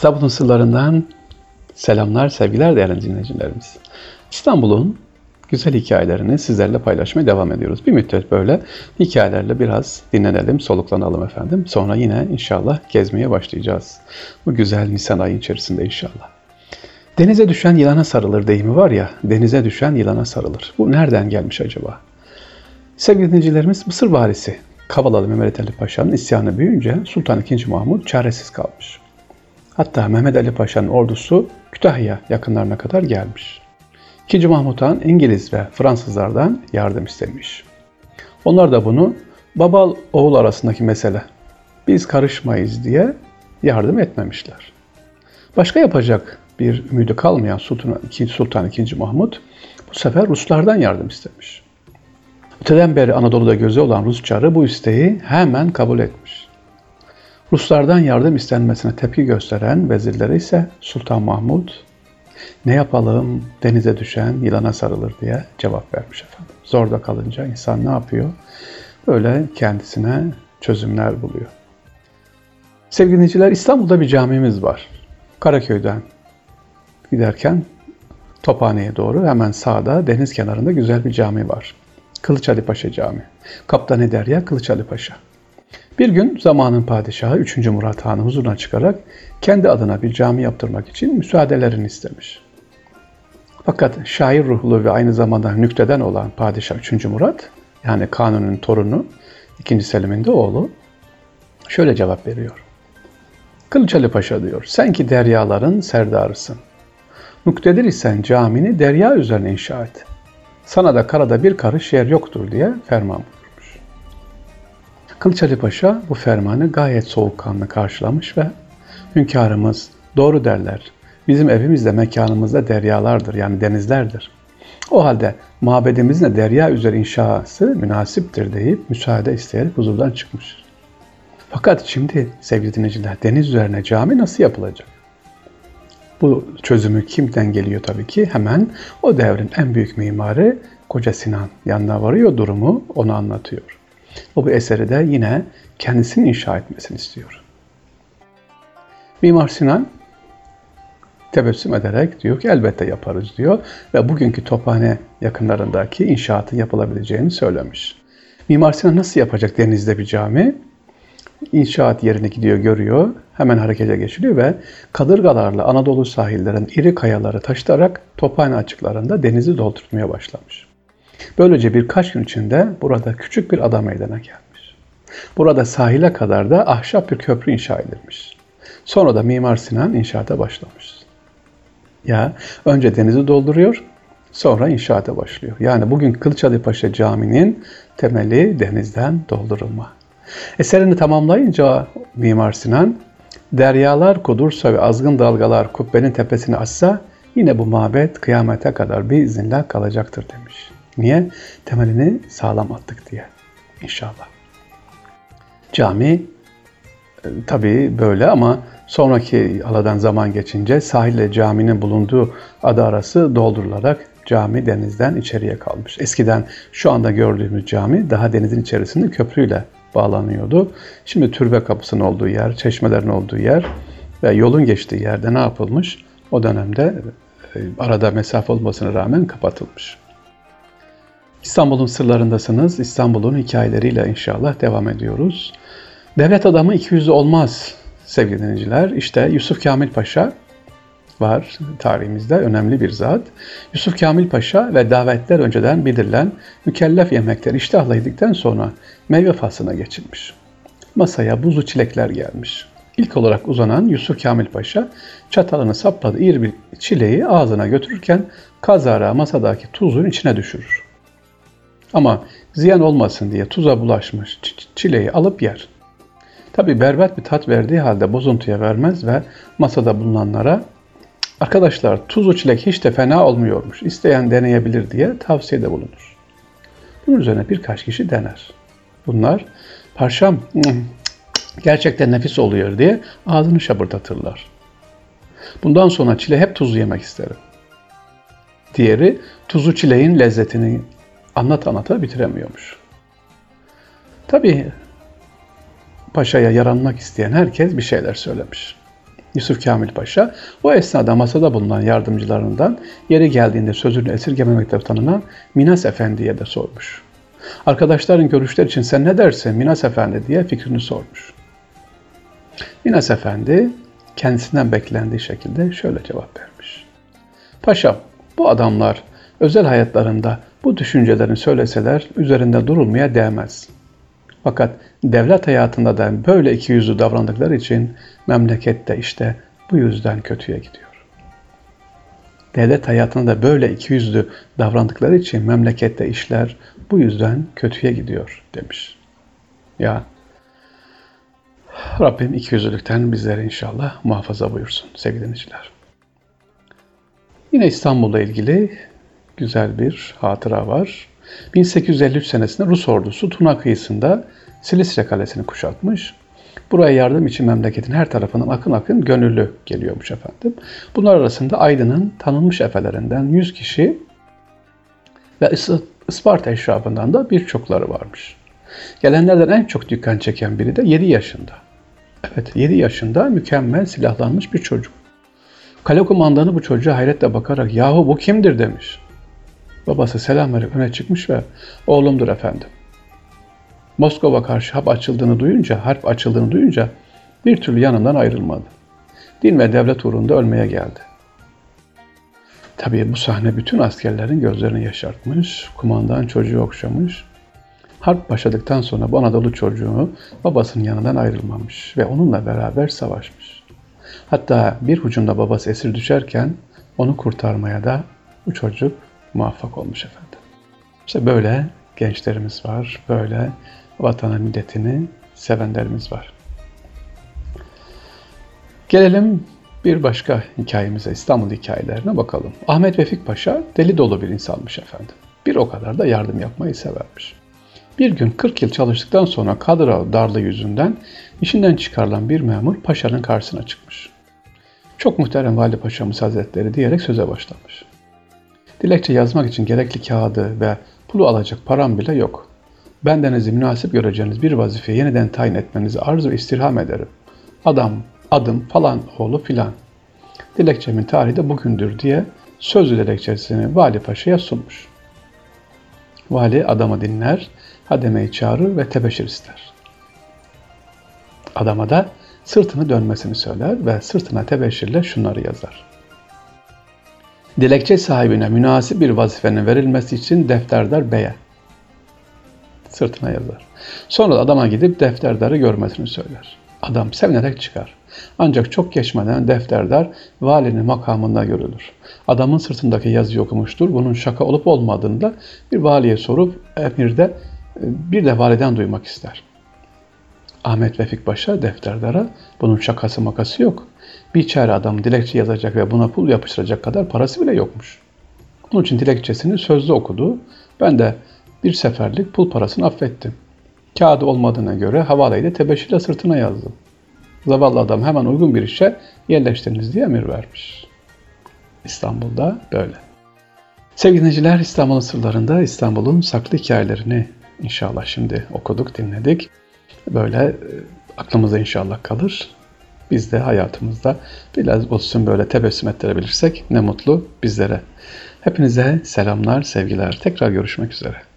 İstanbul'un sırlarından selamlar, sevgiler değerli dinleyicilerimiz. İstanbul'un güzel hikayelerini sizlerle paylaşmaya devam ediyoruz. Bir müddet böyle hikayelerle biraz dinlenelim, soluklanalım efendim. Sonra yine inşallah gezmeye başlayacağız. Bu güzel Nisan ayı içerisinde inşallah. Denize düşen yılana sarılır deyimi var ya, denize düşen yılana sarılır. Bu nereden gelmiş acaba? Sevgili dinleyicilerimiz Mısır valisi Kavalalı Mehmet Ali Paşa'nın isyanı büyüyünce Sultan II. Mahmut çaresiz kalmış. Hatta Mehmet Ali Paşa'nın ordusu Kütahya yakınlarına kadar gelmiş. İkinci Mahmut Han İngiliz ve Fransızlardan yardım istemiş. Onlar da bunu baba oğul arasındaki mesele. Biz karışmayız diye yardım etmemişler. Başka yapacak bir ümidi kalmayan Sultan II. Sultan II. Mahmut bu sefer Ruslardan yardım istemiş. Öteden beri Anadolu'da gözü olan Rus çarı bu isteği hemen kabul etmiş. Ruslardan yardım istenmesine tepki gösteren vezirleri ise Sultan Mahmud ne yapalım denize düşen yılana sarılır diye cevap vermiş efendim. Zorda kalınca insan ne yapıyor? Böyle kendisine çözümler buluyor. Sevgili dinleyiciler İstanbul'da bir camimiz var. Karaköy'den giderken Tophane'ye doğru hemen sağda deniz kenarında güzel bir cami var. Kılıç Ali Paşa Camii. Kaptanı Derya Kılıç Ali Paşa. Bir gün zamanın padişahı 3. Murat Han'ı huzuruna çıkarak kendi adına bir cami yaptırmak için müsaadelerini istemiş. Fakat şair ruhlu ve aynı zamanda nükteden olan padişah 3. Murat, yani Kanun'un torunu 2. Selim'in de oğlu, şöyle cevap veriyor. Kılıç Ali Paşa diyor, sen ki deryaların serdarısın. Muktedir isen camini derya üzerine inşa et. Sana da karada bir karış yer yoktur diye ferman. Kılıç Ali Paşa bu fermanı gayet soğukkanlı karşılamış ve hünkârımız doğru derler. Bizim evimiz de mekanımız da deryalardır yani denizlerdir. O halde mabedimizin de derya üzeri inşası münasiptir deyip müsaade isteyerek huzurdan çıkmış. Fakat şimdi sevgili dinleyiciler deniz üzerine cami nasıl yapılacak? Bu çözümü kimden geliyor tabii ki? Hemen o devrin en büyük mimarı Koca Sinan yanına varıyor durumu onu anlatıyor. O bu eseri de yine kendisinin inşa etmesini istiyor. Mimar Sinan tebessüm ederek diyor ki elbette yaparız diyor ve bugünkü Tophane yakınlarındaki inşaatın yapılabileceğini söylemiş. Mimar Sinan nasıl yapacak denizde bir cami? İnşaat yerine gidiyor, görüyor, hemen harekete geçiriyor ve kadırgalarla Anadolu sahillerin iri kayaları taşıtarak Tophane açıklarında denizi doldurtmaya başlamış. Böylece birkaç gün içinde burada küçük bir ada meydana gelmiş. Burada sahile kadar da ahşap bir köprü inşa edilmiş. Sonra da Mimar Sinan inşaata başlamış. Ya önce denizi dolduruyor, sonra inşaata başlıyor. Yani bugün Kılıçali Paşa Camii'nin temeli denizden doldurulma. Eserini tamamlayınca Mimar Sinan, deryalar kudursa ve azgın dalgalar kubbenin tepesini açsa yine bu mabet kıyamete kadar bir izinle kalacaktır demiş. Niye? Temelini sağlam attık diye. İnşallah. Cami e, tabii böyle ama sonraki aladan zaman geçince sahille caminin bulunduğu ada arası doldurularak cami denizden içeriye kalmış. Eskiden şu anda gördüğümüz cami daha denizin içerisinde köprüyle bağlanıyordu. Şimdi türbe kapısının olduğu yer, çeşmelerin olduğu yer ve yolun geçtiği yerde ne yapılmış? O dönemde e, arada mesafe olmasına rağmen kapatılmış. İstanbul'un sırlarındasınız. İstanbul'un hikayeleriyle inşallah devam ediyoruz. Devlet adamı 200 olmaz sevgili dinleyiciler. İşte Yusuf Kamil Paşa var tarihimizde önemli bir zat. Yusuf Kamil Paşa ve davetler önceden bildirilen mükellef yemekler iştahla yedikten sonra meyve faslına geçilmiş. Masaya buzlu çilekler gelmiş. İlk olarak uzanan Yusuf Kamil Paşa çatalını sapladı iri bir çileği ağzına götürürken kazara masadaki tuzun içine düşürür. Ama ziyan olmasın diye tuza bulaşmış çileği alıp yer. Tabi berbat bir tat verdiği halde bozuntuya vermez ve masada bulunanlara arkadaşlar tuzlu çilek hiç de fena olmuyormuş, isteyen deneyebilir diye tavsiyede bulunur. Bunun üzerine birkaç kişi dener. Bunlar parşam gerçekten nefis oluyor diye ağzını şabırdatırlar. Bundan sonra çile hep tuzlu yemek isterim. Diğeri tuzu çileğin lezzetini anlat anlata bitiremiyormuş. Tabii paşaya yaranmak isteyen herkes bir şeyler söylemiş. Yusuf Kamil Paşa o esnada masada bulunan yardımcılarından yeri geldiğinde sözünü esirgememekte tanınan Minas Efendi'ye de sormuş. Arkadaşların görüşler için sen ne dersin Minas Efendi diye fikrini sormuş. Minas Efendi kendisinden beklendiği şekilde şöyle cevap vermiş. Paşam bu adamlar özel hayatlarında bu düşüncelerini söyleseler üzerinde durulmaya değmez. Fakat devlet hayatında da böyle iki yüzlü davrandıkları için memlekette işte bu yüzden kötüye gidiyor. Devlet hayatında da böyle iki yüzlü davrandıkları için memlekette işler bu yüzden kötüye gidiyor demiş. Ya Rabbim iki yüzlülükten bizleri inşallah muhafaza buyursun sevgili dinleyiciler. Yine İstanbul'la ilgili güzel bir hatıra var. 1853 senesinde Rus ordusu Tuna kıyısında Silistre Kalesi'ni kuşatmış. Buraya yardım için memleketin her tarafından akın akın gönüllü geliyormuş efendim. Bunlar arasında Aydın'ın tanınmış efelerinden 100 kişi ve Isparta eşrafından da birçokları varmış. Gelenlerden en çok dikkat çeken biri de 7 yaşında. Evet 7 yaşında mükemmel silahlanmış bir çocuk. Kale kumandanı bu çocuğa hayretle bakarak yahu bu kimdir demiş. Babası selam verip öne çıkmış ve oğlumdur efendim. Moskova karşı harp açıldığını duyunca, harp açıldığını duyunca bir türlü yanından ayrılmadı. Din ve devlet uğrunda ölmeye geldi. Tabii bu sahne bütün askerlerin gözlerini yaşartmış, kumandan çocuğu okşamış. Harp başladıktan sonra bu Anadolu çocuğu babasının yanından ayrılmamış ve onunla beraber savaşmış. Hatta bir ucunda babası esir düşerken onu kurtarmaya da bu çocuk muvaffak olmuş efendim. İşte böyle gençlerimiz var, böyle vatana milletini sevenlerimiz var. Gelelim bir başka hikayemize, İstanbul hikayelerine bakalım. Ahmet Vefik Paşa deli dolu bir insanmış efendim. Bir o kadar da yardım yapmayı severmiş. Bir gün 40 yıl çalıştıktan sonra kadro darlığı yüzünden işinden çıkarılan bir memur paşanın karşısına çıkmış. Çok muhterem Vali Paşa'mız Hazretleri diyerek söze başlamış. Dilekçe yazmak için gerekli kağıdı ve pulu alacak param bile yok. Bendenizi münasip göreceğiniz bir vazifeye yeniden tayin etmenizi arzu istirham ederim. Adam, adım falan oğlu filan. Dilekçemin tarihi de bugündür diye sözlü dilekçesini Vali Paşa'ya sunmuş. Vali adamı dinler, hademeyi çağırır ve tebeşir ister. Adama da sırtını dönmesini söyler ve sırtına tebeşirle şunları yazar. Dilekçe sahibine münasip bir vazifenin verilmesi için defterdar beye sırtına yazar. Sonra da adama gidip defterdarı görmesini söyler. Adam sevinerek çıkar. Ancak çok geçmeden defterdar valinin makamında görülür. Adamın sırtındaki yazıyı okumuştur. Bunun şaka olup olmadığını da bir valiye sorup emirde bir de validen duymak ister. Ahmet Vefik Paşa defterdara bunun şakası makası yok. Bir çare adam dilekçe yazacak ve buna pul yapıştıracak kadar parası bile yokmuş. Onun için dilekçesini sözlü okudu. Ben de bir seferlik pul parasını affettim. Kağıdı olmadığına göre havalayı da tebeşirle sırtına yazdım. Zavallı adam hemen uygun bir işe yerleştiriniz diye emir vermiş. İstanbul'da böyle. Sevgili dinleyiciler İstanbul'un sırlarında İstanbul'un saklı hikayelerini inşallah şimdi okuduk, dinledik. Böyle e, aklımıza inşallah kalır. Biz de hayatımızda biraz olsun böyle tebessüm ettirebilirsek ne mutlu bizlere. Hepinize selamlar, sevgiler. Tekrar görüşmek üzere.